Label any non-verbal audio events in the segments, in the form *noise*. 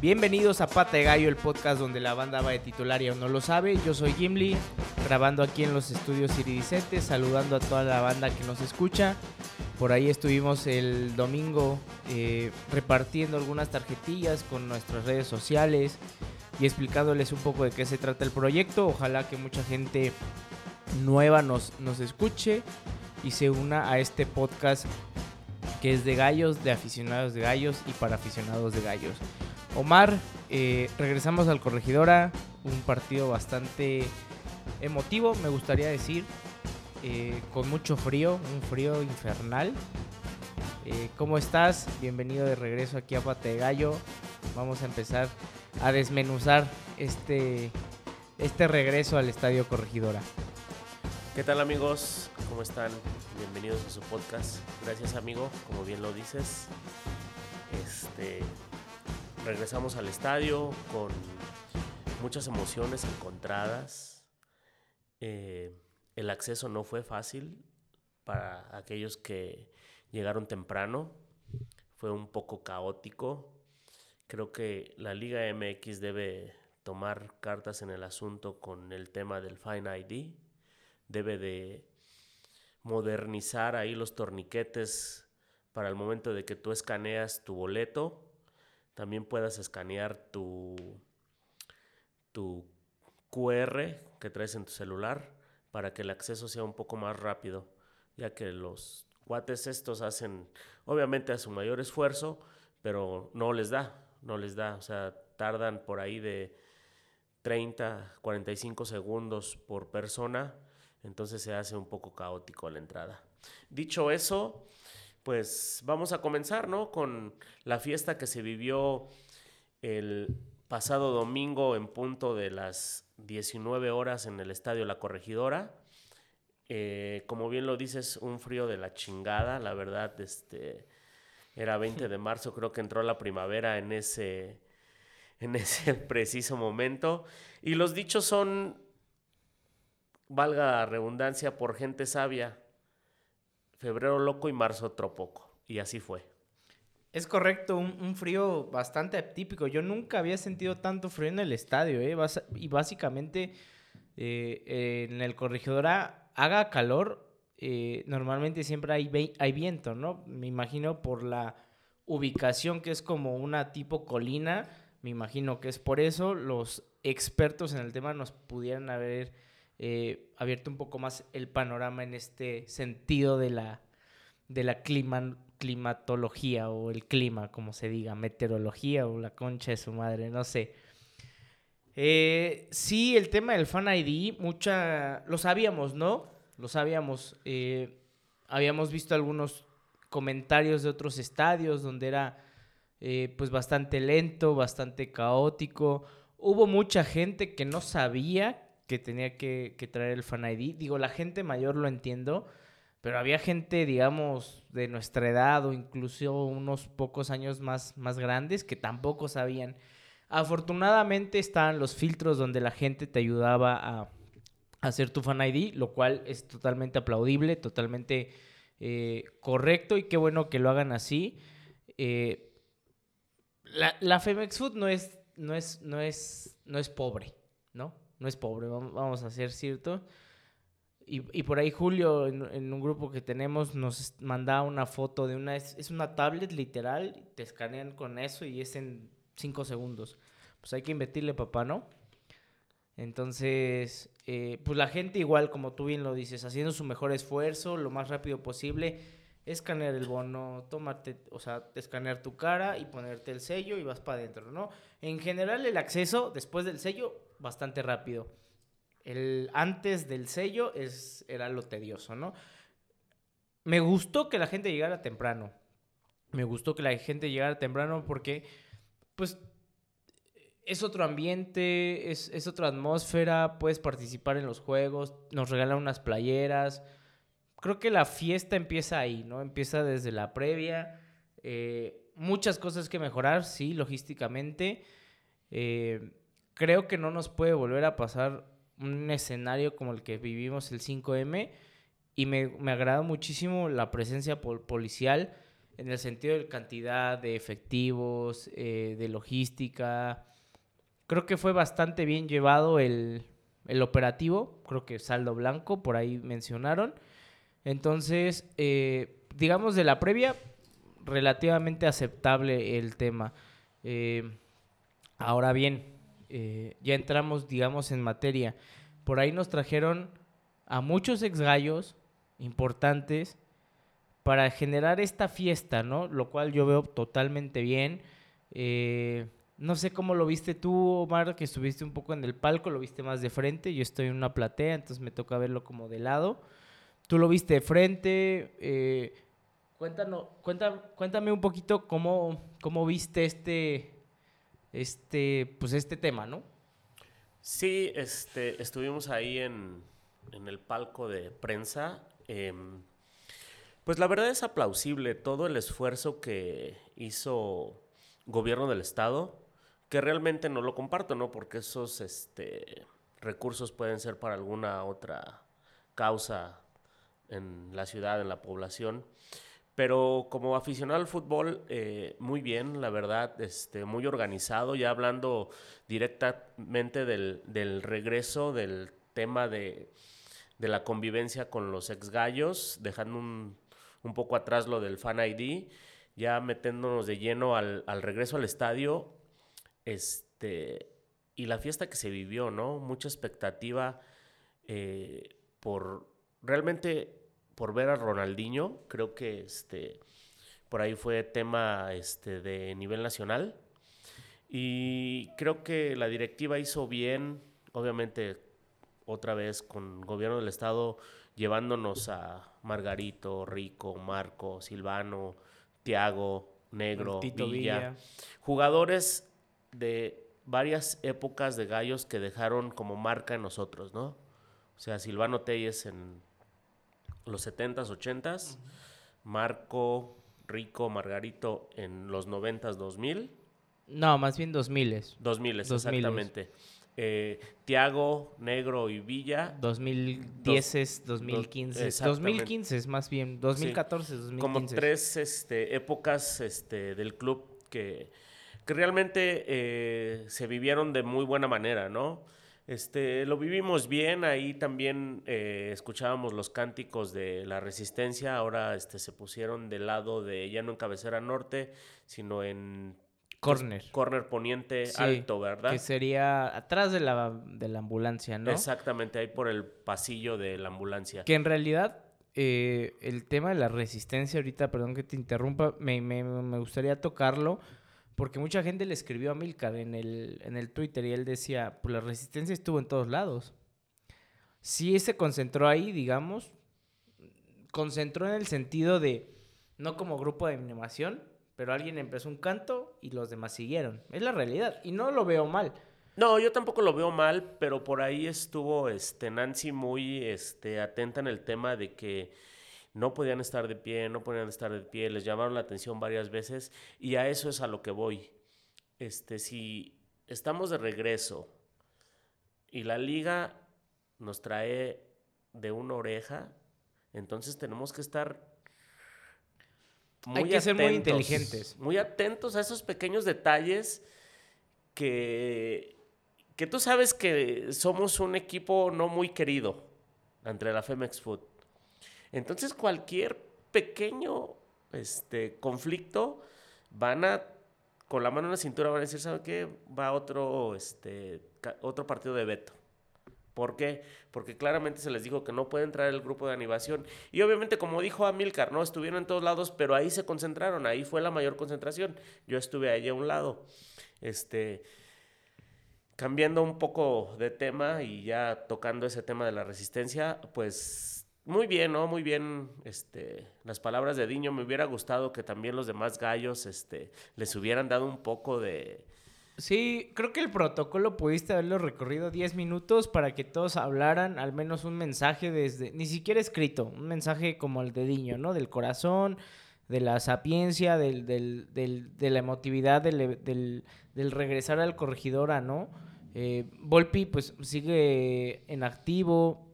Bienvenidos a Pata de Gallo, el podcast donde la banda va de titular y aún no lo sabe. Yo soy Gimli, grabando aquí en los estudios iridicentes, saludando a toda la banda que nos escucha. Por ahí estuvimos el domingo eh, repartiendo algunas tarjetillas con nuestras redes sociales y explicándoles un poco de qué se trata el proyecto. Ojalá que mucha gente nueva nos, nos escuche y se una a este podcast que es de gallos, de aficionados de gallos y para aficionados de gallos. Omar, eh, regresamos al Corregidora, un partido bastante emotivo, me gustaría decir, eh, con mucho frío, un frío infernal. Eh, ¿Cómo estás? Bienvenido de regreso aquí a Pate de Gallo. Vamos a empezar a desmenuzar este, este regreso al Estadio Corregidora. ¿Qué tal amigos? ¿Cómo están? Bienvenidos a su podcast. Gracias amigo, como bien lo dices. Este, regresamos al estadio con muchas emociones encontradas. Eh, el acceso no fue fácil para aquellos que llegaron temprano. Fue un poco caótico. Creo que la Liga MX debe tomar cartas en el asunto con el tema del Fine ID. Debe de modernizar ahí los torniquetes para el momento de que tú escaneas tu boleto también puedas escanear tu, tu QR que traes en tu celular para que el acceso sea un poco más rápido, ya que los guates estos hacen, obviamente a su mayor esfuerzo, pero no les da, no les da, o sea, tardan por ahí de 30, 45 segundos por persona, entonces se hace un poco caótico la entrada. Dicho eso, pues vamos a comenzar, ¿no? Con la fiesta que se vivió el pasado domingo en punto de las 19 horas en el Estadio La Corregidora. Eh, como bien lo dices, un frío de la chingada, la verdad, este, era 20 de marzo, creo que entró la primavera en ese, en ese *laughs* preciso momento. Y los dichos son, valga redundancia, por gente sabia febrero loco y marzo otro poco. Y así fue. Es correcto, un, frío bastante atípico. Yo nunca había sentido tanto frío en el estadio, ¿eh? y básicamente eh, en el corregidora haga calor, eh, normalmente siempre hay, hay viento, ¿no? Me imagino por la ubicación que es como una tipo colina, me imagino que es por eso los expertos en el tema nos pudieran haber eh, abierto un poco más el panorama en este sentido de la, de la climatología o el clima, como se diga, meteorología o la concha de su madre, no sé. Eh, sí, el tema del Fan ID, mucha, lo sabíamos, ¿no? Lo sabíamos. Eh, habíamos visto algunos comentarios de otros estadios donde era pues bastante lento, bastante caótico. Hubo mucha gente que no sabía que tenía que, traer el Fan ID. Digo, la gente mayor lo entiendo, pero había gente, digamos, de nuestra edad o incluso unos pocos años más, más grandes que tampoco sabían. Afortunadamente estaban los filtros donde la gente te ayudaba a, hacer tu Fan ID, lo cual es totalmente aplaudible, totalmente eh, correcto y qué bueno que lo hagan así. Eh, la, la Femex Food no es, no es, no es, no es pobre, ¿no? no es pobre, vamos a ser cierto. Y, por ahí Julio, en, un grupo que tenemos, nos mandaba una foto de una... Es, una tablet literal, te escanean con eso y es en cinco segundos. Pues hay que invertirle, papá, ¿no? Entonces, eh, pues la gente igual, como tú bien lo dices, haciendo su mejor esfuerzo, lo más rápido posible, escanear el bono, tomarte, o sea, escanear tu cara y ponerte el sello y vas para adentro, ¿no? En general el acceso después del sello bastante rápido. El antes del sello es, era lo tedioso, ¿no? Me gustó que la gente llegara temprano. Me gustó que la gente llegara temprano porque, pues, es otro ambiente, es, es otra atmósfera, puedes participar en los juegos, nos regalan unas playeras. Creo que la fiesta empieza ahí, ¿no? Empieza desde la previa. Eh, muchas cosas que mejorar, sí, logísticamente. Eh, creo que no nos puede volver a pasar un escenario como el que vivimos el 5M y me, me agrada muchísimo la presencia policial en el sentido de cantidad de efectivos, eh, de logística. Creo que fue bastante bien llevado el, el, operativo, creo que saldo blanco, por ahí mencionaron. Entonces, eh, digamos de la previa, relativamente aceptable el tema. Eh, ahora bien, ya entramos, digamos, en materia. Por ahí nos trajeron a muchos ex gallos importantes para generar esta fiesta, ¿no? Lo cual yo veo totalmente bien. Eh, no sé cómo lo viste tú, Omar, que estuviste un poco en el palco, lo viste más de frente, yo estoy en una platea, entonces me toca verlo como de lado. Tú lo viste de frente. Eh, cuéntanos, cuéntame un poquito cómo, cómo viste este, este, pues este tema, ¿no? Sí, este, estuvimos ahí en, en el palco de prensa. Em, pues la verdad es aplausible todo el esfuerzo que hizo gobierno del estado, que realmente no lo comparto, ¿no? Porque esos este, recursos pueden ser para alguna otra causa en la ciudad, en la población. Pero como aficionado al fútbol, eh, muy bien, la verdad, este, muy organizado, ya hablando directamente del, del regreso del tema de, de la convivencia con los ex gallos, dejando un un poco atrás lo del Fan ID, ya metiéndonos de lleno al, regreso al estadio, este, y la fiesta que se vivió, ¿no? Mucha expectativa eh, por realmente por ver a Ronaldinho, creo que este, por ahí fue tema este, de nivel nacional. Y creo que la directiva hizo bien, obviamente otra vez con gobierno del estado llevándonos a Margarito, Rico, Marco, Silvano, Tiago, Negro, Villa, Jugadores de varias épocas de gallos que dejaron como marca en nosotros, ¿no? O sea, Silvano Telles en los 70s, 80s, Marco, Rico, Margarito en los 90s, 2000. No, más bien 2000. 2000, exactamente eh, Tiago, Negro y Villa. 2010, 2015. 2015 es más bien, 2014, 2015. Como tres este, épocas este, del club que, que realmente eh, se vivieron de muy buena manera, ¿no? Este, lo vivimos bien, ahí también eh, escuchábamos los cánticos de la resistencia, ahora este, se pusieron del lado de ya no en cabecera norte, sino en Corner. corner poniente alto, ¿verdad? Que sería atrás de la, de la ambulancia, ¿no? Exactamente, ahí por el pasillo de la ambulancia. Que en realidad eh, el tema de la resistencia, ahorita, perdón que te interrumpa, me, me, me, gustaría tocarlo, porque mucha gente le escribió a Milcar en el, en el Twitter y él decía, pues la resistencia estuvo en todos lados. Sí se concentró ahí, digamos, concentró en el sentido de, no como grupo de animación, pero alguien empezó un canto y los demás siguieron. Es la realidad y no lo veo mal. No, yo tampoco lo veo mal, pero por ahí estuvo este Nancy muy este atenta en el tema de que no podían estar de pie, no podían estar de pie, les llamaron la atención varias veces y a eso es a lo que voy. Este si estamos de regreso y la liga nos trae de una oreja, entonces tenemos que estar hay que ser muy inteligentes. Muy atentos a esos pequeños detalles que, que tú sabes que somos un equipo no muy querido entre la Femex Food. Entonces cualquier pequeño este, conflicto van a, con la mano en la cintura, van a decir, ¿sabe qué? Va otro, este, otro partido de veto. ¿Por qué? Porque claramente se les dijo que no puede entrar el grupo de animación. Y obviamente, como dijo Amilcar, ¿no? Estuvieron en todos lados, pero ahí se concentraron, ahí fue la mayor concentración. Yo estuve ahí a un lado. Este, cambiando un poco de tema y ya tocando ese tema de la resistencia, pues muy bien, ¿no? Muy bien, este, las palabras de Diño. Me hubiera gustado que también los demás gallos, este, les hubieran dado un poco de Sí, creo que el protocolo pudiste haberlo recorrido 10 minutos para que todos hablaran al menos un mensaje desde, ni siquiera escrito, un mensaje como el de Diño, ¿no? Del corazón, de la sapiencia, del, del, del, de la emotividad, del, regresar al corregidora, ¿no? Eh, Volpi pues sigue en activo,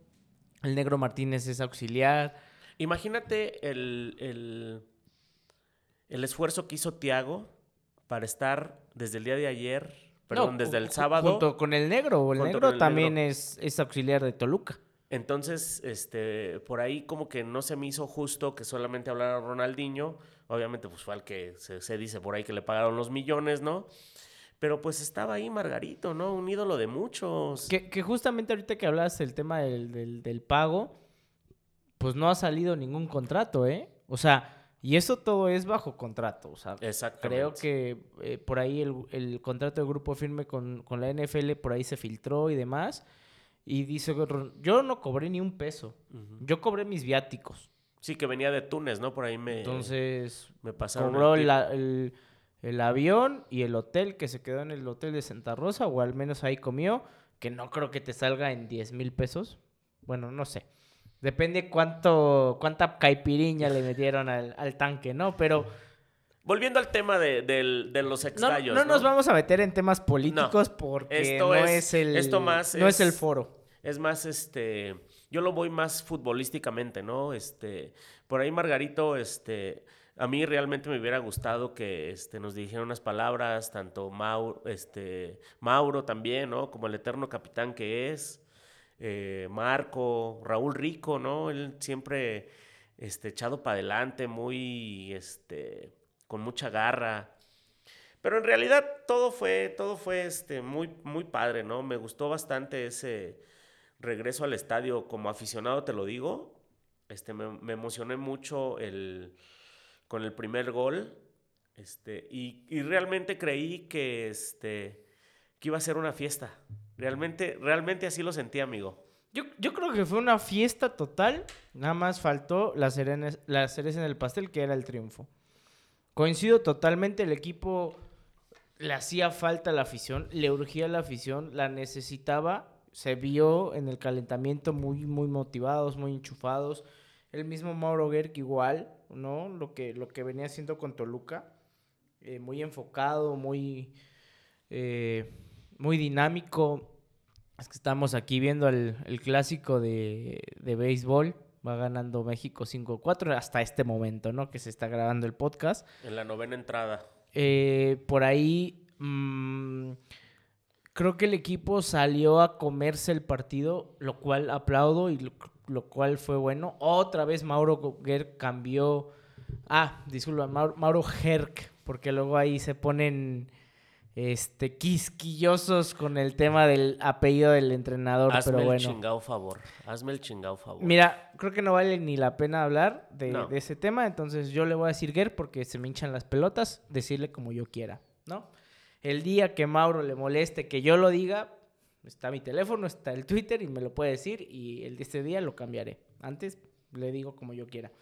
el negro Martínez es auxiliar. Imagínate el, el, el esfuerzo que hizo Tiago para estar desde el día de ayer, perdón, desde el sábado. Junto con el negro, el negro también Es, es auxiliar de Toluca. Entonces, este, por ahí como que no se me hizo justo que solamente hablara Ronaldinho. Obviamente, pues fue al que se, se, dice por ahí que le pagaron los millones, ¿no? Pero pues estaba ahí Margarito, ¿no? Un ídolo de muchos. Que, que justamente ahorita que hablas del tema del, del, del, pago, pues no ha salido ningún contrato, ¿eh? O sea, y eso todo es bajo contrato. O sea, creo que eh, por ahí el, el, contrato de grupo firme con, con la NFL por ahí se filtró y demás. Y dice, yo no cobré ni un peso. Uh -huh. Yo cobré mis viáticos. Sí, que venía de Túnez, ¿no? Por ahí me, Entonces, me pasaron. Cobró el, el, el, avión y el hotel que se quedó en el hotel de Santa Rosa, o al menos ahí comió, que no creo que te salga en 10 mil pesos. Bueno, no sé. Depende cuánto, cuánta caipiriña le metieron al, al tanque, ¿no? Pero... Volviendo al tema de, de, de los extraños. No, no, ¿no? nos vamos a meter en temas políticos no, porque esto no es, es, el esto más no es, es, el foro. Es más, este, yo lo voy más futbolísticamente, ¿no? Este, por ahí Margarito, este, a mí realmente me hubiera gustado que, este, nos dijera unas palabras, tanto Mauro, este, Mauro también, ¿no? Como el eterno capitán que es, eh, Marco, Raúl Rico, ¿no? Él siempre, este, echado para adelante, muy, este con mucha garra. Pero en realidad todo fue, todo fue este, muy, muy padre, ¿no? Me gustó bastante ese regreso al estadio como aficionado, te lo digo. Este, me, me emocioné mucho el, con el primer gol. Este, y, y, realmente creí que, este, que iba a ser una fiesta. Realmente, realmente así lo sentí, amigo. Yo, yo creo que fue una fiesta total. Nada más faltó la cereza, en el pastel, que era el triunfo. Coincido totalmente, el equipo le hacía falta la afición, le urgía la afición, la necesitaba, se vio en el calentamiento muy, muy motivados, muy enchufados. El mismo Mauro Gerg igual, ¿no? Lo que, lo que venía haciendo con Toluca, eh, muy enfocado, muy, eh, muy dinámico. Es que estamos aquí viendo el, el clásico de, de béisbol va ganando México 5-4 hasta este momento, ¿no? Que se está grabando el podcast. En la novena entrada. Eh, por ahí, mmm, creo que el equipo salió a comerse el partido, lo cual aplaudo y lo, lo cual fue bueno. Otra vez Mauro Gerg cambió. Ah, disculpa, Mauro, Mauro porque luego ahí se ponen este, quisquillosos con el tema del apellido del entrenador. Hazme pero bueno. el chingado favor. Hazme el chingado favor. Mira, creo que no vale ni la pena hablar de, no. de, ese tema. Entonces yo le voy a decir Ger porque se me hinchan las pelotas, decirle como yo quiera, ¿no? El día que Mauro le moleste que yo lo diga, está mi teléfono, está el Twitter y me lo puede decir. Y el de este día lo cambiaré. Antes le digo como yo quiera.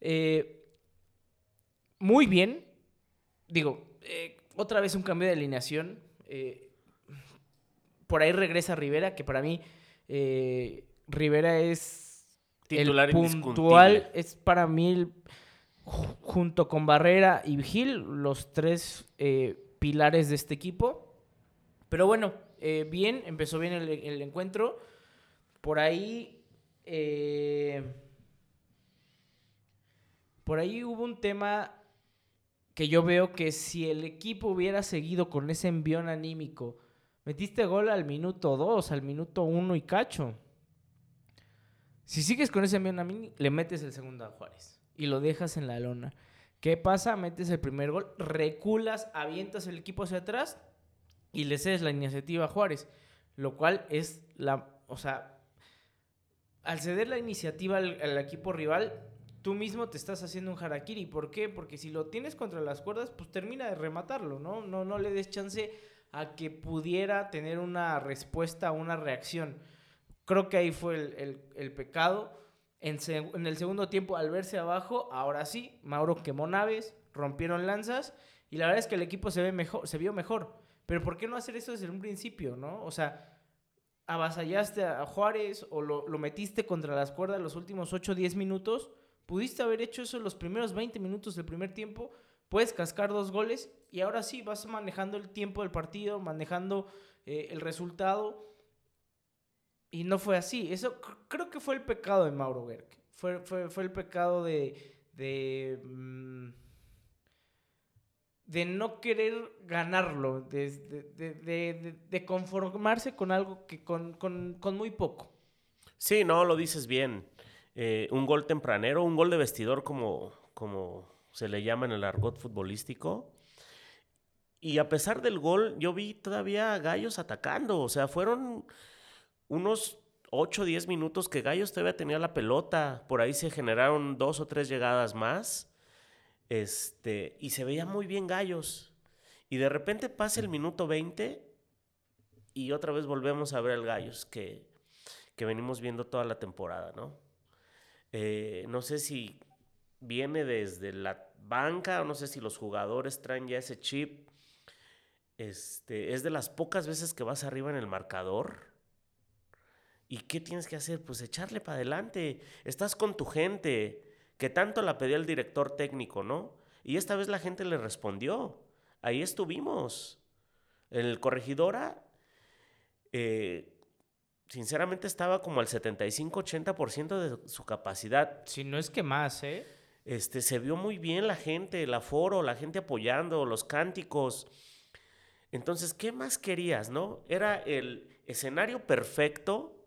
Eh, muy bien. Digo, eh, otra vez un cambio de alineación. Eh, por ahí regresa Rivera, que para mí eh, Rivera es Titular el puntual, es para mí el, junto con Barrera y Gil los tres eh, pilares de este equipo. Pero bueno, eh, bien, empezó bien el, encuentro. Por ahí... por ahí hubo un tema que yo veo que si el equipo hubiera seguido con ese envión anímico, metiste gol al minuto 2, al minuto 1 y cacho. Si sigues con ese envión anímico, le metes el segundo a Juárez y lo dejas en la lona. ¿Qué pasa? Metes el primer gol, reculas, avientas el equipo hacia atrás y le cedes la iniciativa a Juárez. Lo cual es la. O sea, al ceder la iniciativa al, equipo rival, tú mismo te estás haciendo un harakiri. ¿Por qué? Porque si lo tienes contra las cuerdas, pues termina de rematarlo, ¿no? No, no le des chance a que pudiera tener una respuesta, una reacción. Creo que ahí fue el, el, el pecado. En, en, el segundo tiempo, al verse abajo, ahora sí, Mauro quemó naves, rompieron lanzas y la verdad es que el equipo se, ve mejor, se vio mejor. Pero ¿por qué no hacer eso desde un principio, no? O sea, avasallaste a Juárez o lo, metiste contra las cuerdas los últimos 8 o 10 minutos Pudiste haber hecho eso en los primeros 20 minutos del primer tiempo, puedes cascar dos goles y ahora sí vas manejando el tiempo del partido, manejando eh, el resultado. Y no fue así. Eso creo que fue el pecado de Mauro Berg. Fue, fue, el pecado de... de mm, de no querer ganarlo, de, conformarse con algo que con, muy poco. Sí, no, lo dices bien. Eh, un gol tempranero, un gol de vestidor como, como se le llama en el argot futbolístico. Y a pesar del gol, yo vi todavía Gallos atacando. O sea, fueron unos 8 o 10 minutos que Gallos todavía tenía la pelota. Por ahí se generaron dos o tres llegadas más. Este, y se veía muy bien Gallos. Y de repente pasa el minuto 20 y otra vez volvemos a ver al Gallos que, que venimos viendo toda la temporada, ¿no? Eh, no sé si viene desde la banca, o no sé si los jugadores traen ya ese chip. Este, es de las pocas veces que vas arriba en el marcador. ¿Y qué tienes que hacer? Pues echarle para adelante. Estás con tu gente que tanto la pedía el director técnico, ¿no? Y esta vez la gente le respondió. Ahí estuvimos. El corregidora, eh, sinceramente, estaba como al 75-80% de su capacidad. Si no es que más, ¿eh? Este, se vio muy bien la gente, el aforo, la gente apoyando, los cánticos. Entonces, ¿qué más querías, no? Era el escenario perfecto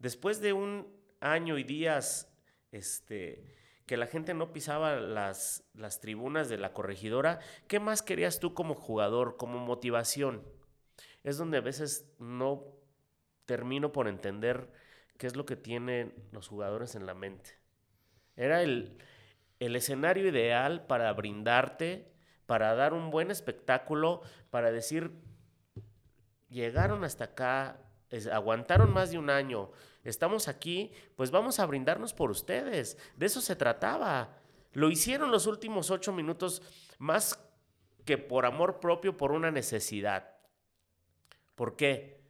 después de un año y días este, que la gente no pisaba las, las tribunas de la corregidora, ¿qué más querías tú como jugador, como motivación? Es donde a veces no termino por entender qué es lo que tienen los jugadores en la mente. Era el, el escenario ideal para brindarte, para dar un buen espectáculo, para decir, llegaron hasta acá, aguantaron más de un año, estamos aquí, pues vamos a brindarnos por ustedes. De eso se trataba. Lo hicieron los últimos ocho minutos más que por amor propio, por una necesidad. ¿Por qué?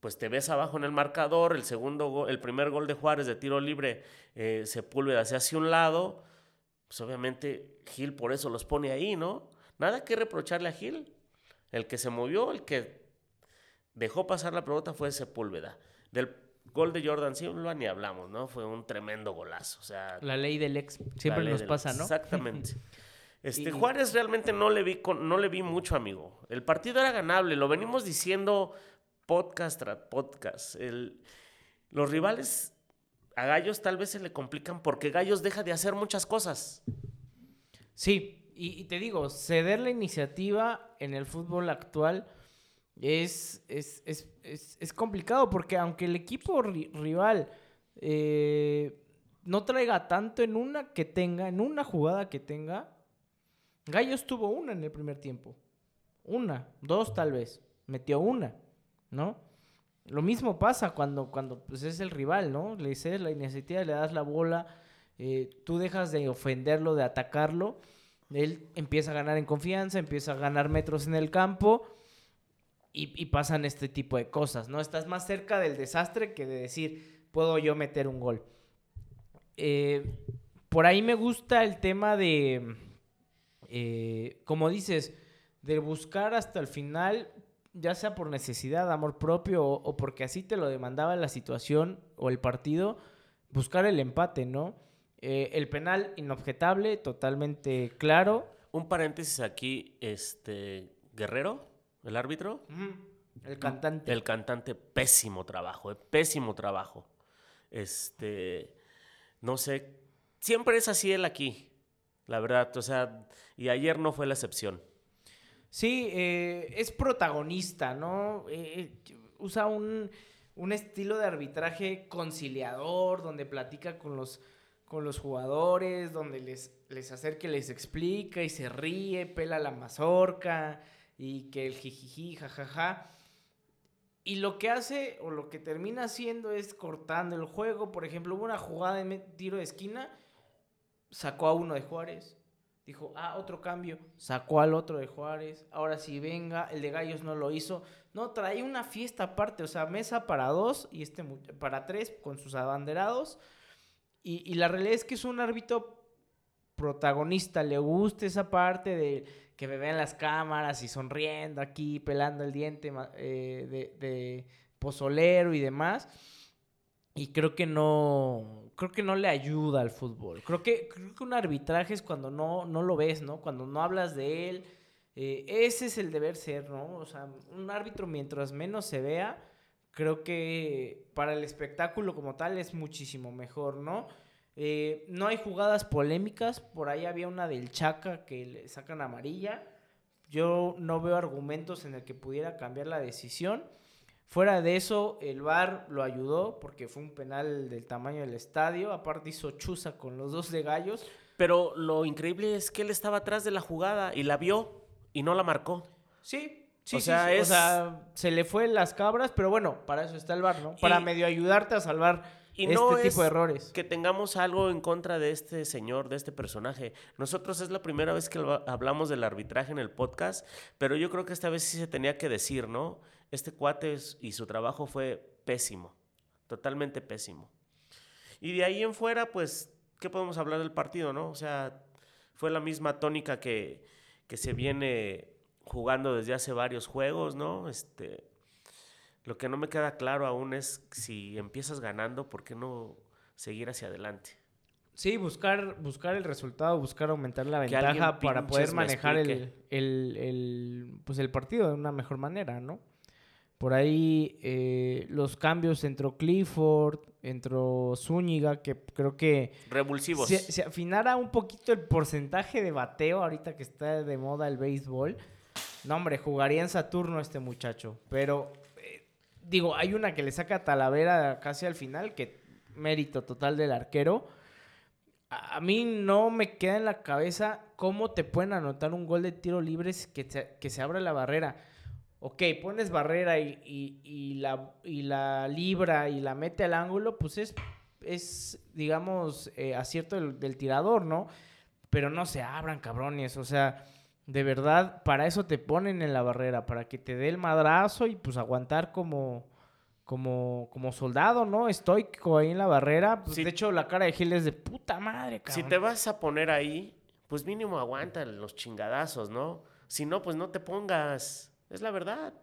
Pues te ves abajo en el marcador, el segundo el primer gol de Juárez de tiro libre, eh, Sepúlveda se hace un lado, pues obviamente Gil por eso los pone ahí, ¿no? Nada que reprocharle a Gil. El que se movió, el que dejó pasar la pelota fue Sepúlveda. Del gol de Jordan Silva ni hablamos, ¿no? Fue un tremendo golazo. O sea, la ley del ex siempre nos pasa, ¿no? Exactamente. *laughs* Este, Juárez realmente no le, vi no le vi mucho, amigo. El partido era ganable, lo venimos diciendo podcast tras podcast. los rivales a Gallos tal vez se le complican porque Gallos deja de hacer muchas cosas. Sí, y te digo, ceder la iniciativa en el fútbol actual es, es, complicado porque aunque el equipo rival eh, no traiga tanto en una que tenga, en una jugada que tenga, Gallos tuvo una en el primer tiempo. Una, dos tal vez. Metió una, ¿no? Lo mismo pasa cuando, cuando pues, es el rival, ¿no? Le dices la iniciativa, le das la bola, eh, tú dejas de ofenderlo, de atacarlo. Él empieza a ganar en confianza, empieza a ganar metros en el campo y, pasan este tipo de cosas, ¿no? Estás más cerca del desastre que de decir, puedo yo meter un gol. Eh, por ahí me gusta el tema de, eh, como dices, de buscar hasta el final, ya sea por necesidad, amor propio o, porque así te lo demandaba la situación o el partido, buscar el empate, ¿no? Eh, el penal inobjetable, totalmente claro. Un paréntesis aquí, este, Guerrero el árbitro. El cantante. El cantante, pésimo trabajo, eh, pésimo trabajo. Este, no sé, siempre es así él aquí, la verdad, o sea, y ayer no fue la excepción. Sí, eh, es protagonista, ¿no? Eh, usa un, un, estilo de arbitraje conciliador, donde platica con los, con los jugadores, donde les, les acerca y les explica y se ríe, pela la mazorca y que el jijiji, jajaja. Y lo que hace o lo que termina haciendo es cortando el juego. Por ejemplo, hubo una jugada de tiro de esquina, sacó a uno de Juárez. Dijo, ah, otro cambio. Sacó al otro de Juárez. Ahora sí, venga. El de Gallos no lo hizo. No, trae una fiesta aparte. O sea, mesa para dos y este para tres con sus abanderados. y, y la realidad es que es un árbitro protagonista, le gusta esa parte de que me vean las cámaras y sonriendo aquí, pelando el diente eh, de, de, pozolero y demás. Y creo que no, creo que no le ayuda al fútbol. Creo que, creo que un arbitraje es cuando no, no lo ves, ¿no? Cuando no hablas de él. Eh, ese es el deber ser, ¿no? O sea, un árbitro mientras menos se vea, creo que para el espectáculo como tal es muchísimo mejor, ¿no? Eh, no hay jugadas polémicas. Por ahí había una del Chaca que le sacan amarilla. Yo no veo argumentos en el que pudiera cambiar la decisión. Fuera de eso, el VAR lo ayudó porque fue un penal del tamaño del estadio. Aparte hizo chuza con los dos de gallos. Pero lo increíble es que él estaba atrás de la jugada y la vio y no la marcó. Sí, Sí, o, sea, o sea, se le fue las cabras, pero bueno, para eso está el VAR, ¿no? Para medio ayudarte a salvar y no este de errores. Que tengamos algo en contra de este señor, de este personaje. Nosotros es la primera vez que hablamos del arbitraje en el podcast, pero yo creo que esta vez sí se tenía que decir, ¿no? Este cuate y su trabajo fue pésimo, totalmente pésimo. Y de ahí en fuera, pues, ¿qué podemos hablar del partido, no? O sea, fue la misma tónica que, que se viene jugando desde hace varios juegos, ¿no? Este, lo que no me queda claro aún es si empiezas ganando, ¿por qué no seguir hacia adelante? Sí, buscar, buscar el resultado, buscar aumentar la ventaja para poder manejar el, el, pues el partido de una mejor manera, ¿no? Por ahí eh, los cambios entró Clifford, entró Zúñiga, que creo que... Revulsivos. Si, afinara un poquito el porcentaje de bateo ahorita que está de moda el béisbol, no hombre, jugaría en Saturno este muchacho, pero digo, hay una que le saca Talavera casi al final, que mérito total del arquero. A mí no me queda en la cabeza cómo te pueden anotar un gol de tiro libre que, que se abra la barrera. Ok, pones barrera y, la, y la libra y la mete al ángulo, pues es, es digamos, eh, acierto del, del, tirador, ¿no? Pero no se abran, cabrones. O sea, de verdad, para eso te ponen en la barrera, para que te dé el madrazo y pues aguantar como, como, como soldado, ¿no? Estoico ahí en la barrera. Pues, de hecho, la cara de Gil es de puta madre, cabrón. Si te vas a poner ahí, pues mínimo aguanta los chingadazos, ¿no? Si no, pues no te pongas. Es la verdad.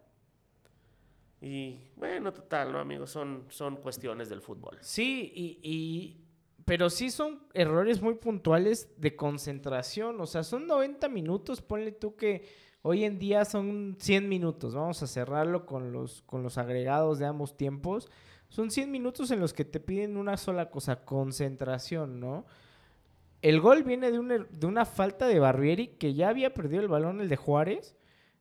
Y bueno, total, ¿no, amigos? Son, son cuestiones del fútbol. Sí, y pero sí son errores muy puntuales de concentración. O sea, son 90 minutos. Ponle tú que hoy en día son 100 minutos. Vamos a cerrarlo con los, con los agregados de ambos tiempos. Son 100 minutos en los que te piden una sola cosa, concentración, ¿no? El gol viene de una, de una falta de Barbieri que ya había perdido el balón el de Juárez.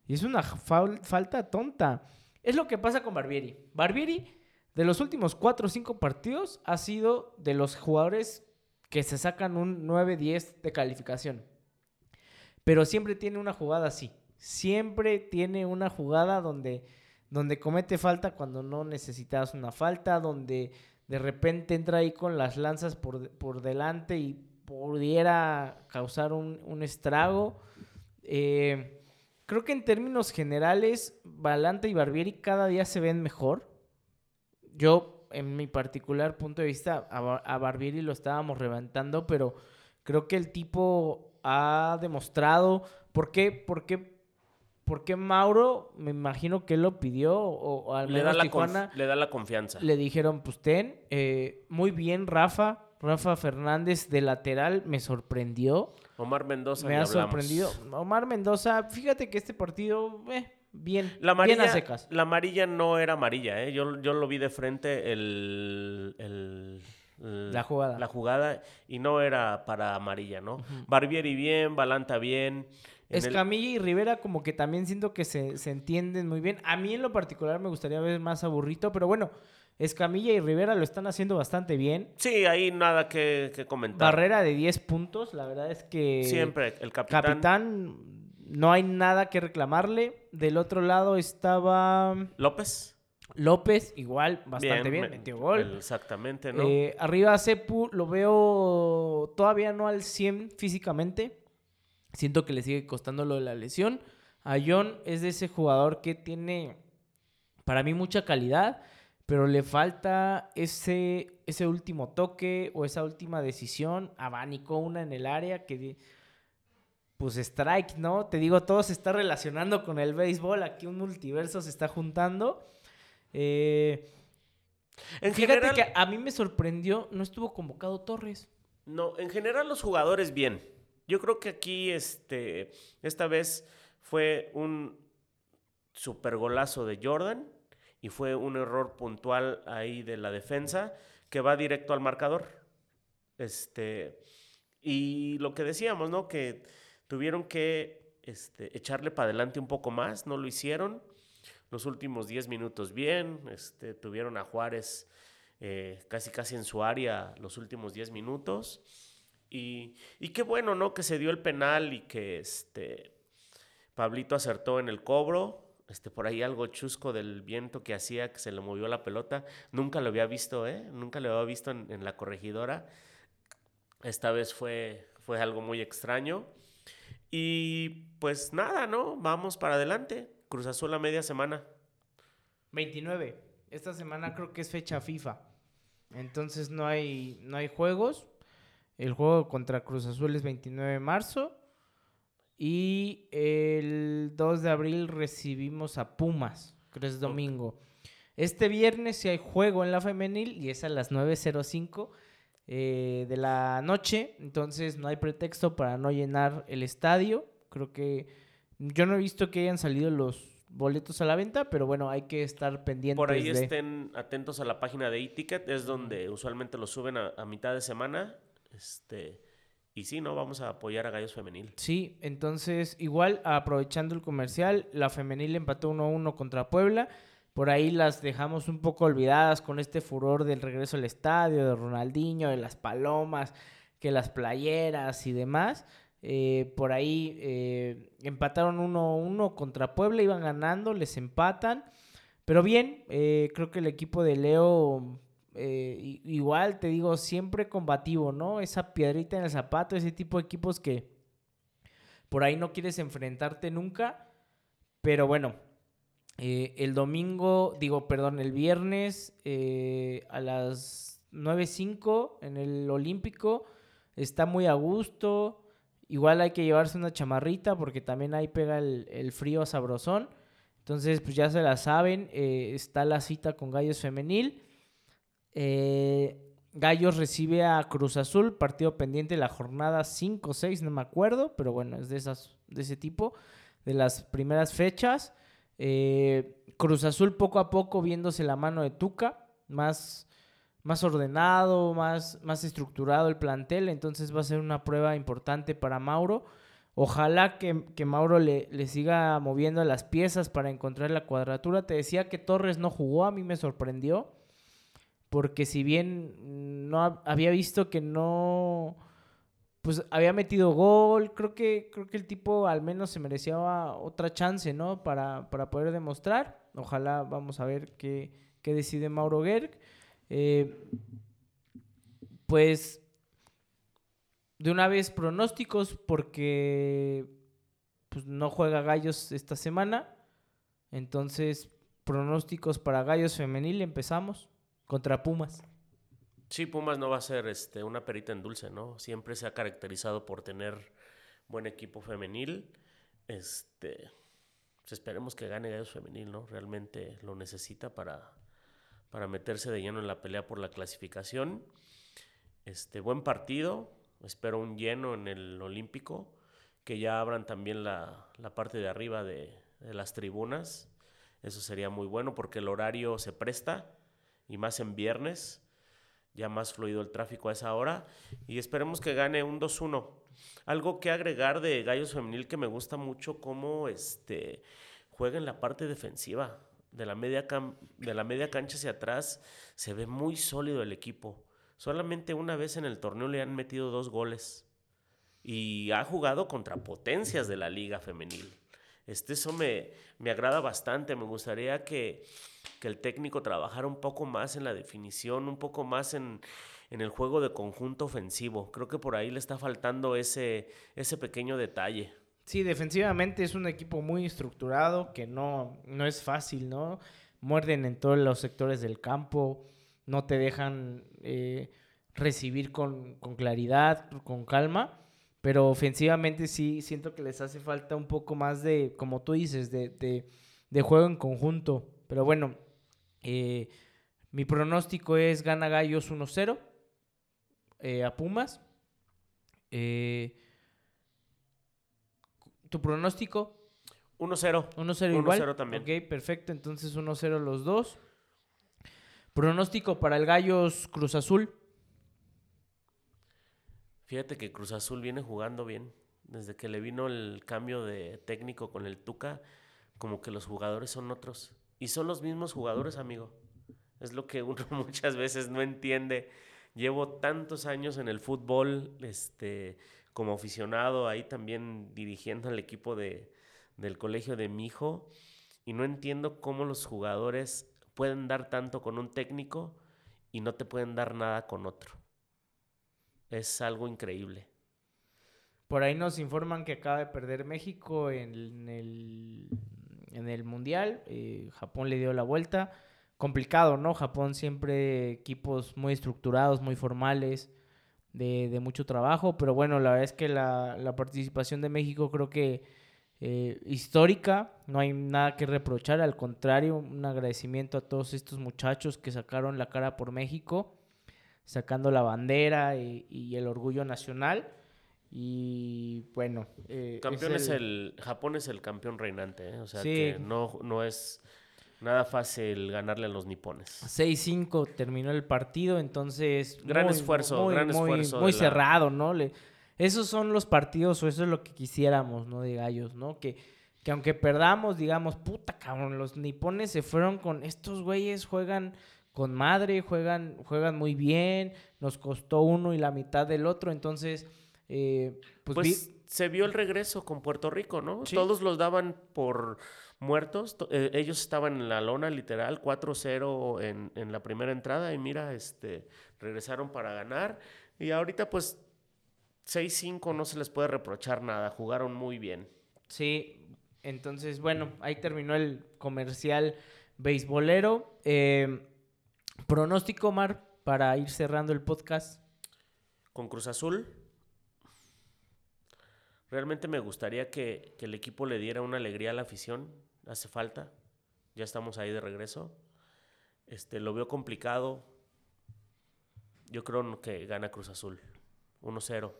Y es una falta tonta. Es lo que pasa con Barbieri. Barbieri de los últimos 4 o 5 partidos ha sido de los jugadores que se sacan un 9-10 de calificación. Pero siempre tiene una jugada así. Siempre tiene una jugada donde, donde comete falta cuando no necesitas una falta, donde de repente entra ahí con las lanzas por, delante y pudiera causar un, estrago. Eh, creo que en términos generales, Balanta y Barbieri cada día se ven mejor yo, en mi particular punto de vista, a, Barbieri lo estábamos levantando, pero creo que el tipo ha demostrado. ¿Por qué? ¿Por qué? ¿Por qué Mauro? Me imagino que él lo pidió, o, al le da la Le da la confianza. Le dijeron, pues ten, eh, muy bien, Rafa. Rafa Fernández de lateral me sorprendió. Omar Mendoza. Me ha sorprendido. Omar Mendoza, fíjate que este partido, eh, bien, la amarilla, bien a secas. La amarilla no era amarilla, ¿eh? Yo, yo lo vi de frente el, la jugada. La jugada y no era para amarilla, ¿no? Barbieri bien, Balanta bien. Escamilla y Rivera como que también siento que se, se, entienden muy bien. A mí en lo particular me gustaría ver más aburrito, pero bueno, Escamilla y Rivera lo están haciendo bastante bien. Sí, ahí nada que, que comentar. Barrera de 10 puntos, la verdad es que... Siempre, el capitán... Capitán no hay nada que reclamarle. Del otro lado estaba. López. López, igual, bastante bien, metió gol. Exactamente, ¿no? Eh, arriba Cepu lo veo todavía no al 100 físicamente. Siento que le sigue costando lo de la lesión. A John es de ese jugador que tiene, para mí, mucha calidad, pero le falta ese, ese último toque o esa última decisión. Abanicó una en el área que, pues, strike, ¿no? Te digo, todo se está relacionando con el béisbol. Aquí un multiverso se está juntando. Eh, en Fíjate que a mí me sorprendió, no estuvo convocado Torres. No, en general los jugadores bien. Yo creo que aquí, este, esta vez fue un super golazo de Jordan y fue un error puntual ahí de la defensa que va directo al marcador. Este, y lo que decíamos, ¿no? Que tuvieron que este, echarle para adelante un poco más, no lo hicieron. Los últimos 10 minutos bien, este, tuvieron a Juárez eh, casi casi en su área los últimos 10 minutos. Y, y, qué bueno, ¿no? Que se dio el penal y que este, Pablito acertó en el cobro. Este, por ahí algo chusco del viento que hacía que se le movió la pelota. Nunca lo había visto, ¿eh? Nunca lo había visto en, en la corregidora. Esta vez fue, fue algo muy extraño. Y pues nada, ¿no? Vamos para adelante. Cruz Azul a media semana. 29. Esta semana creo que es fecha FIFA. Entonces no hay, no hay juegos. El juego contra Cruz Azul es 29 de marzo. Y el 2 de abril recibimos a Pumas, creo es domingo. Este viernes sí hay juego en la femenil y es a las 9.05 eh, de la noche. Entonces no hay pretexto para no llenar el estadio. Creo que yo no he visto que hayan salido los boletos a la venta, pero bueno, hay que estar pendientes. Por ahí estén atentos a la página de e-ticket, es donde usualmente lo suben a, a mitad de semana. Este y sí, ¿no? Vamos a apoyar a Gallos Femenil. Sí, entonces, igual, aprovechando el comercial, la femenil empató 1-1 contra Puebla. Por ahí las dejamos un poco olvidadas con este furor del regreso al estadio, de Ronaldinho, de las palomas, que las playeras y demás. Eh, por ahí eh, empataron 1-1 contra Puebla, iban ganando, les empatan. Pero bien, eh, creo que el equipo de Leo eh, igual te digo, siempre combativo, ¿no? Esa piedrita en el zapato, ese tipo de equipos que por ahí no quieres enfrentarte nunca. Pero bueno, eh, el domingo, digo, perdón, el viernes eh, a las 9.05 en el Olímpico está muy a gusto. Igual hay que llevarse una chamarrita porque también ahí pega el, el frío sabrosón. Entonces, pues ya se la saben, está la cita con Gallos Femenil. Eh, Gallos recibe a Cruz Azul, partido pendiente la jornada 5 o 6, no me acuerdo, pero bueno, es de, esas, de ese tipo, de las primeras fechas. Eh, Cruz Azul poco a poco viéndose la mano de Tuca, más, más ordenado, más, más estructurado el plantel, entonces va a ser una prueba importante para Mauro. Ojalá que, que Mauro le, le, siga moviendo las piezas para encontrar la cuadratura. Te decía que Torres no jugó, a mí me sorprendió porque si bien no había visto que no pues había metido gol, creo que creo que el tipo al menos se merecía otra chance, ¿no? Para, poder demostrar. Ojalá vamos a ver qué, decide Mauro Gerg. Eh, pues de una vez pronósticos porque pues, no juega Gallos esta semana. Entonces, pronósticos para Gallos femenil, empezamos. Contra Pumas. Sí, Pumas no va a ser este, una perita en dulce, ¿no? Siempre se ha caracterizado por tener buen equipo femenil. Este, pues esperemos que gane Gallos Femenil, ¿no? Realmente lo necesita para, para meterse de lleno en la pelea por la clasificación. Este, buen partido. Espero un lleno en el Olímpico. Que ya abran también la, la parte de arriba de, de las tribunas. Eso sería muy bueno porque el horario se presta y más en viernes, ya más fluido el tráfico a esa hora y esperemos que gane un 2-1. Algo que agregar de Gallos Femenil que me gusta mucho cómo este, juega en la parte defensiva. De la, media de la media cancha hacia atrás se ve muy sólido el equipo. Solamente una vez en el torneo le han metido dos goles. Y ha jugado contra potencias de la liga femenil. Este, eso me, me agrada bastante. Me gustaría que, que el técnico trabajara un poco más en la definición, un poco más en, el juego de conjunto ofensivo. Creo que por ahí le está faltando ese, ese pequeño detalle. Sí, defensivamente es un equipo muy estructurado que no, no es fácil, ¿no? muerden en todos los sectores del campo, no te dejan eh, recibir con, con, claridad, con calma, pero ofensivamente sí siento que les hace falta un poco más de, como tú dices, de, de juego en conjunto. Pero bueno, eh, mi pronóstico es gana Gallos 1-0 eh, a Pumas. Eh, ¿Tu pronóstico? 1-0. 1-0 igual. 1-0 también. Ok, perfecto. Entonces 1-0 los dos. Pronóstico para el Gallos Cruz Azul. Fíjate que Cruz Azul viene jugando bien. Desde que le vino el cambio de técnico con el Tuca, como que los jugadores son otros. Y son los mismos jugadores, amigo. Es lo que uno *laughs* muchas veces no entiende. Llevo tantos años en el fútbol, este, como aficionado, ahí también dirigiendo al equipo de, del colegio de mi hijo, y no entiendo cómo los jugadores pueden dar tanto con un técnico y no te pueden dar nada con otro. Es algo increíble. Por ahí nos informan que acaba de perder México en el, en el Mundial. Eh, Japón le dio la vuelta. Complicado, ¿no? Japón siempre equipos muy estructurados, muy formales, de, de mucho trabajo. Pero bueno, la verdad es que la, la participación de México creo que eh, histórica, no hay nada que reprochar, al contrario, un agradecimiento a todos estos muchachos que sacaron la cara por México, sacando la bandera y, el orgullo nacional. Y bueno, eh, campeón es el... Japón es el campeón reinante, ¿eh? o sea que no, no es nada fácil ganarle a los nipones. 6-5 terminó el partido, entonces gran esfuerzo, gran esfuerzo muy cerrado, ¿no? Le, esos son los partidos o eso es lo que quisiéramos, ¿no? De gallos, ¿no? Que, que aunque perdamos, digamos, puta cabrón, los nipones se fueron con estos güeyes, juegan con madre, juegan, juegan muy bien, nos costó uno y la mitad del otro, entonces, eh, pues... pues se vio el regreso con Puerto Rico, ¿no? Todos los daban por muertos, eh, ellos estaban en la lona literal, 4-0 en, en la primera entrada y mira, este, regresaron para ganar y ahorita pues 6-5 no se les puede reprochar nada, jugaron muy bien. Sí, entonces, bueno, ahí terminó el comercial beisbolero. Eh, pronóstico, Mar, para ir cerrando el podcast. Con Cruz Azul. Realmente me gustaría que, que el equipo le diera una alegría a la afición. Hace falta. Ya estamos ahí de regreso. Este, lo veo complicado. Yo creo que gana Cruz Azul. 1-0.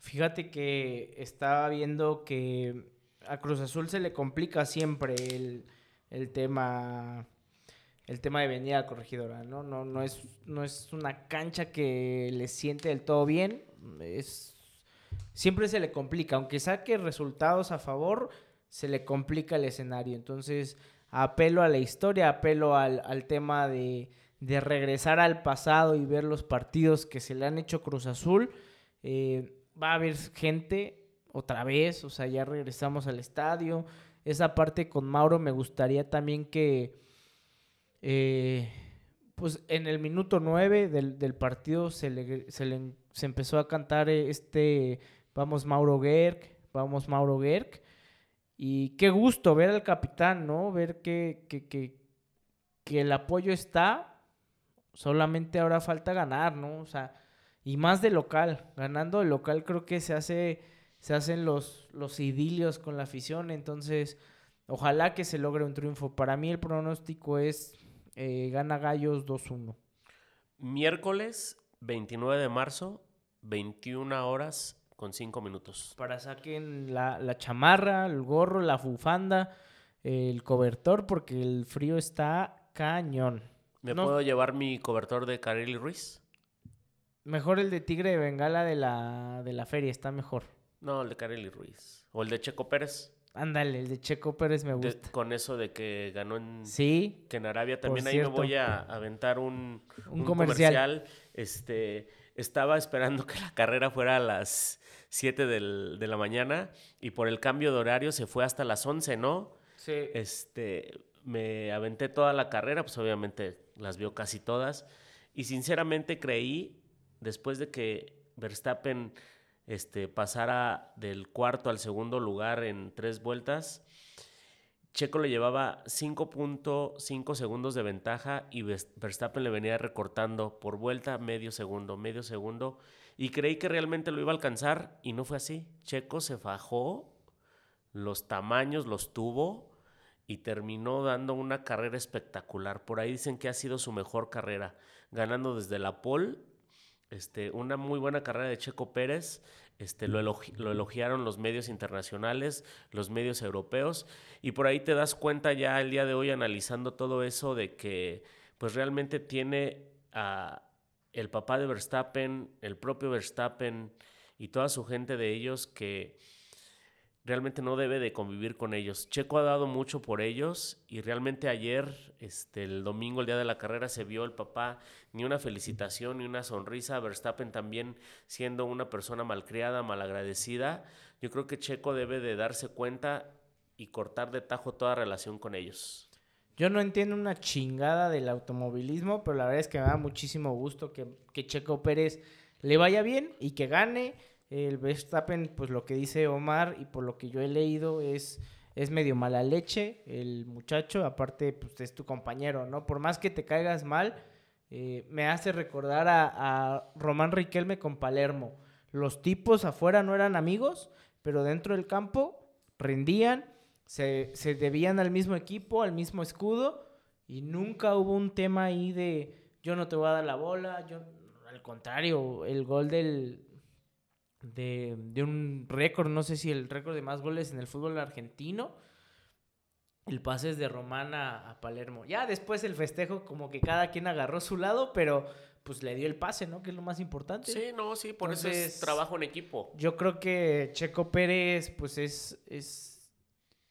Fíjate que estaba viendo que a Cruz Azul se le complica siempre el, tema el tema de venir a corregidora, ¿no? No, no, es, no es una cancha que le siente del todo bien. Es, siempre se le complica. Aunque saque resultados a favor, se le complica el escenario. Entonces, apelo a la historia, apelo al, al tema de, de, regresar al pasado y ver los partidos que se le han hecho Cruz Azul. Eh, va a haber gente otra vez, o sea, ya regresamos al estadio. Esa parte con Mauro me gustaría también que, eh, pues en el minuto 9 del, partido se le, se empezó a cantar este, vamos Mauro Gerg, vamos Mauro Gerg. Y qué gusto ver al capitán, ¿no? Ver que, que, que, que el apoyo está, solamente ahora falta ganar, ¿no? O sea, y más de local. Ganando de local creo que se hace se hacen los, los idilios con la afición, entonces ojalá que se logre un triunfo. Para mí el pronóstico es eh, gana Gallos 2-1. Miércoles 29 de marzo, 21 horas con 5 minutos. Para saquen la, la chamarra, el gorro, la bufanda, el cobertor, porque el frío está cañón. ¿Me puedo llevar mi cobertor de Carly Ruiz? Mejor el de Tigre de Bengala de la, de la feria, está mejor. No, el de Kareli Ruiz. O el de Checo Pérez. Ándale, el de Checo Pérez me gusta. con eso de que ganó en, sí, que en Arabia. También ahí me voy a aventar un, un, comercial. Este, estaba esperando que la carrera fuera a las 7 de la mañana y por el cambio de horario se fue hasta las 11, ¿no? Sí. Este, me aventé toda la carrera, pues obviamente las vio casi todas. Y sinceramente creí después de que Verstappen este, pasara del cuarto al segundo lugar en tres vueltas, Checo le llevaba 5.5 segundos de ventaja y Verstappen le venía recortando por vuelta medio segundo, medio segundo. Y creí que realmente lo iba a alcanzar y no fue así. Checo se fajó, los tamaños los tuvo y terminó dando una carrera espectacular. Por ahí dicen que ha sido su mejor carrera, ganando desde la pole. Este, una muy buena carrera de Checo Pérez este, lo, elogiaron los medios internacionales, los medios europeos, y por ahí te das cuenta ya el día de hoy analizando todo eso de que pues realmente tiene a el papá de Verstappen, el propio Verstappen y toda su gente de ellos que realmente no debe de convivir con ellos. Checo ha dado mucho por ellos y realmente ayer, este, el domingo, el día de la carrera, se vio el papá ni una felicitación ni una sonrisa. Verstappen también siendo una persona malcriada, malagradecida. Yo creo que Checo debe de darse cuenta y cortar de tajo toda relación con ellos. Yo no entiendo una chingada del automovilismo, pero la verdad es que me da muchísimo gusto que, que Checo Pérez le vaya bien y que gane el Verstappen, pues lo que dice Omar y por lo que yo he leído es, es medio mala leche el muchacho, aparte pues es tu compañero, ¿no? Por más que te caigas mal, eh, me hace recordar a, Román Riquelme con Palermo. Los tipos afuera no eran amigos, pero dentro del campo rendían, se, se debían al mismo equipo, al mismo escudo, y nunca hubo un tema ahí de yo no te voy a dar la bola, yo al contrario, el gol del, de, un récord, no sé si el récord de más goles en el fútbol argentino. El pase es de Román a, Palermo. Ya después el festejo, como que cada quien agarró su lado, pero pues le dio el pase, ¿no? Que es lo más importante. Sí, no, sí, por eso es trabajo en equipo. Yo creo que Checo Pérez, pues es, es...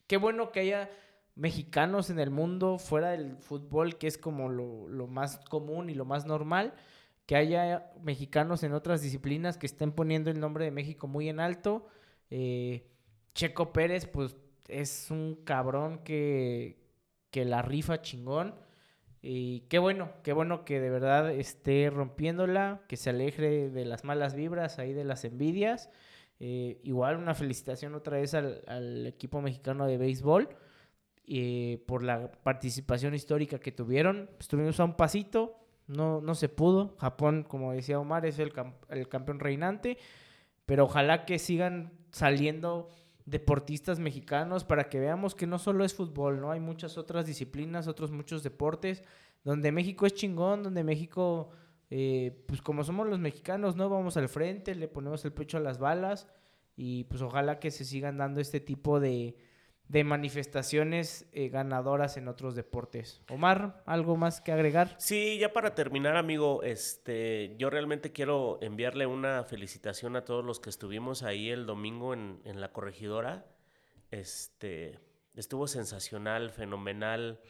Qué bueno que haya mexicanos en el mundo fuera del fútbol, que es como lo, lo más común y lo más normal que haya mexicanos en otras disciplinas que estén poniendo el nombre de México muy en alto. Eh, Checo Pérez, pues es un cabrón que, que la rifa chingón. Y qué bueno, qué bueno que de verdad esté rompiéndola, que se aleje de las malas vibras, ahí de las envidias. Eh, igual una felicitación otra vez al, equipo mexicano de béisbol eh, por la participación histórica que tuvieron. Estuvimos a un pasito, no, no se pudo. Japón, como decía Omar, es el, el campeón reinante. Pero ojalá que sigan saliendo deportistas mexicanos para que veamos que no solo es fútbol, ¿no? Hay muchas otras disciplinas, otros muchos deportes donde México es chingón, donde México, eh, pues como somos los mexicanos, ¿no? Vamos al frente, le ponemos el pecho a las balas y pues ojalá que se sigan dando este tipo de, de manifestaciones eh, ganadoras en otros deportes. Omar, ¿algo más que agregar? Sí, ya para terminar, amigo, este, yo realmente quiero enviarle una felicitación a todos los que estuvimos ahí el domingo en, en la corregidora. Este, estuvo sensacional, fenomenal,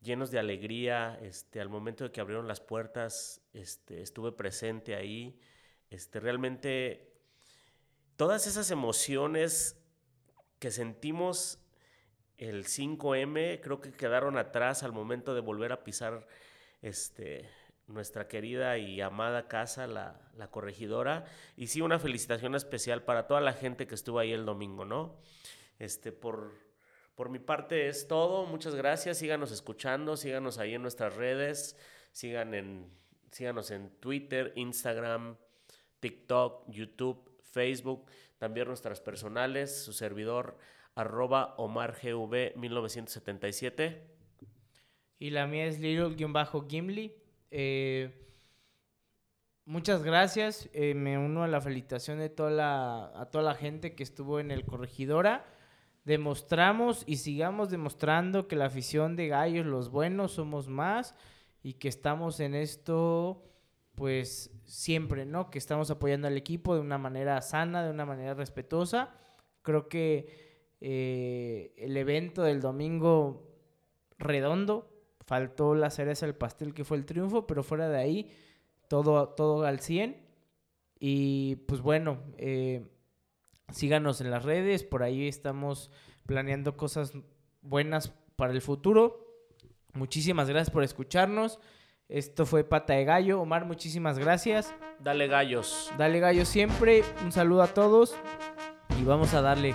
llenos de alegría. Este, al momento de que abrieron las puertas, este, estuve presente ahí. Este, realmente todas esas emociones que sentimos el 5M creo que quedaron atrás al momento de volver a pisar este, nuestra querida y amada casa, la, corregidora. Y sí, una felicitación especial para toda la gente que estuvo ahí el domingo, ¿no? Este, por, por mi parte es todo. Muchas gracias. Síganos escuchando, síganos ahí en nuestras redes, sigan en, síganos en Twitter, Instagram, TikTok, YouTube, Facebook, también nuestras personales, su servidor arroba OmarGV1977. Y la mía es Little-Gimli. Eh, muchas gracias. Eh, me uno a la felicitación de toda la, a toda la gente que estuvo en el Corregidora. Demostramos y sigamos demostrando que la afición de gallos, los buenos, somos más y que estamos en esto, pues siempre, ¿no? Que estamos apoyando al equipo de una manera sana, de una manera respetuosa. Creo que eh, el evento del domingo redondo. Faltó la cereza del pastel que fue el triunfo, pero fuera de ahí, todo, todo al 100. Y pues bueno, eh, síganos en las redes, por ahí estamos planeando cosas buenas para el futuro. Muchísimas gracias por escucharnos. Esto fue Pata de Gallo. Omar, muchísimas gracias. Dale gallos. Dale gallos siempre. Un saludo a todos y vamos a darle.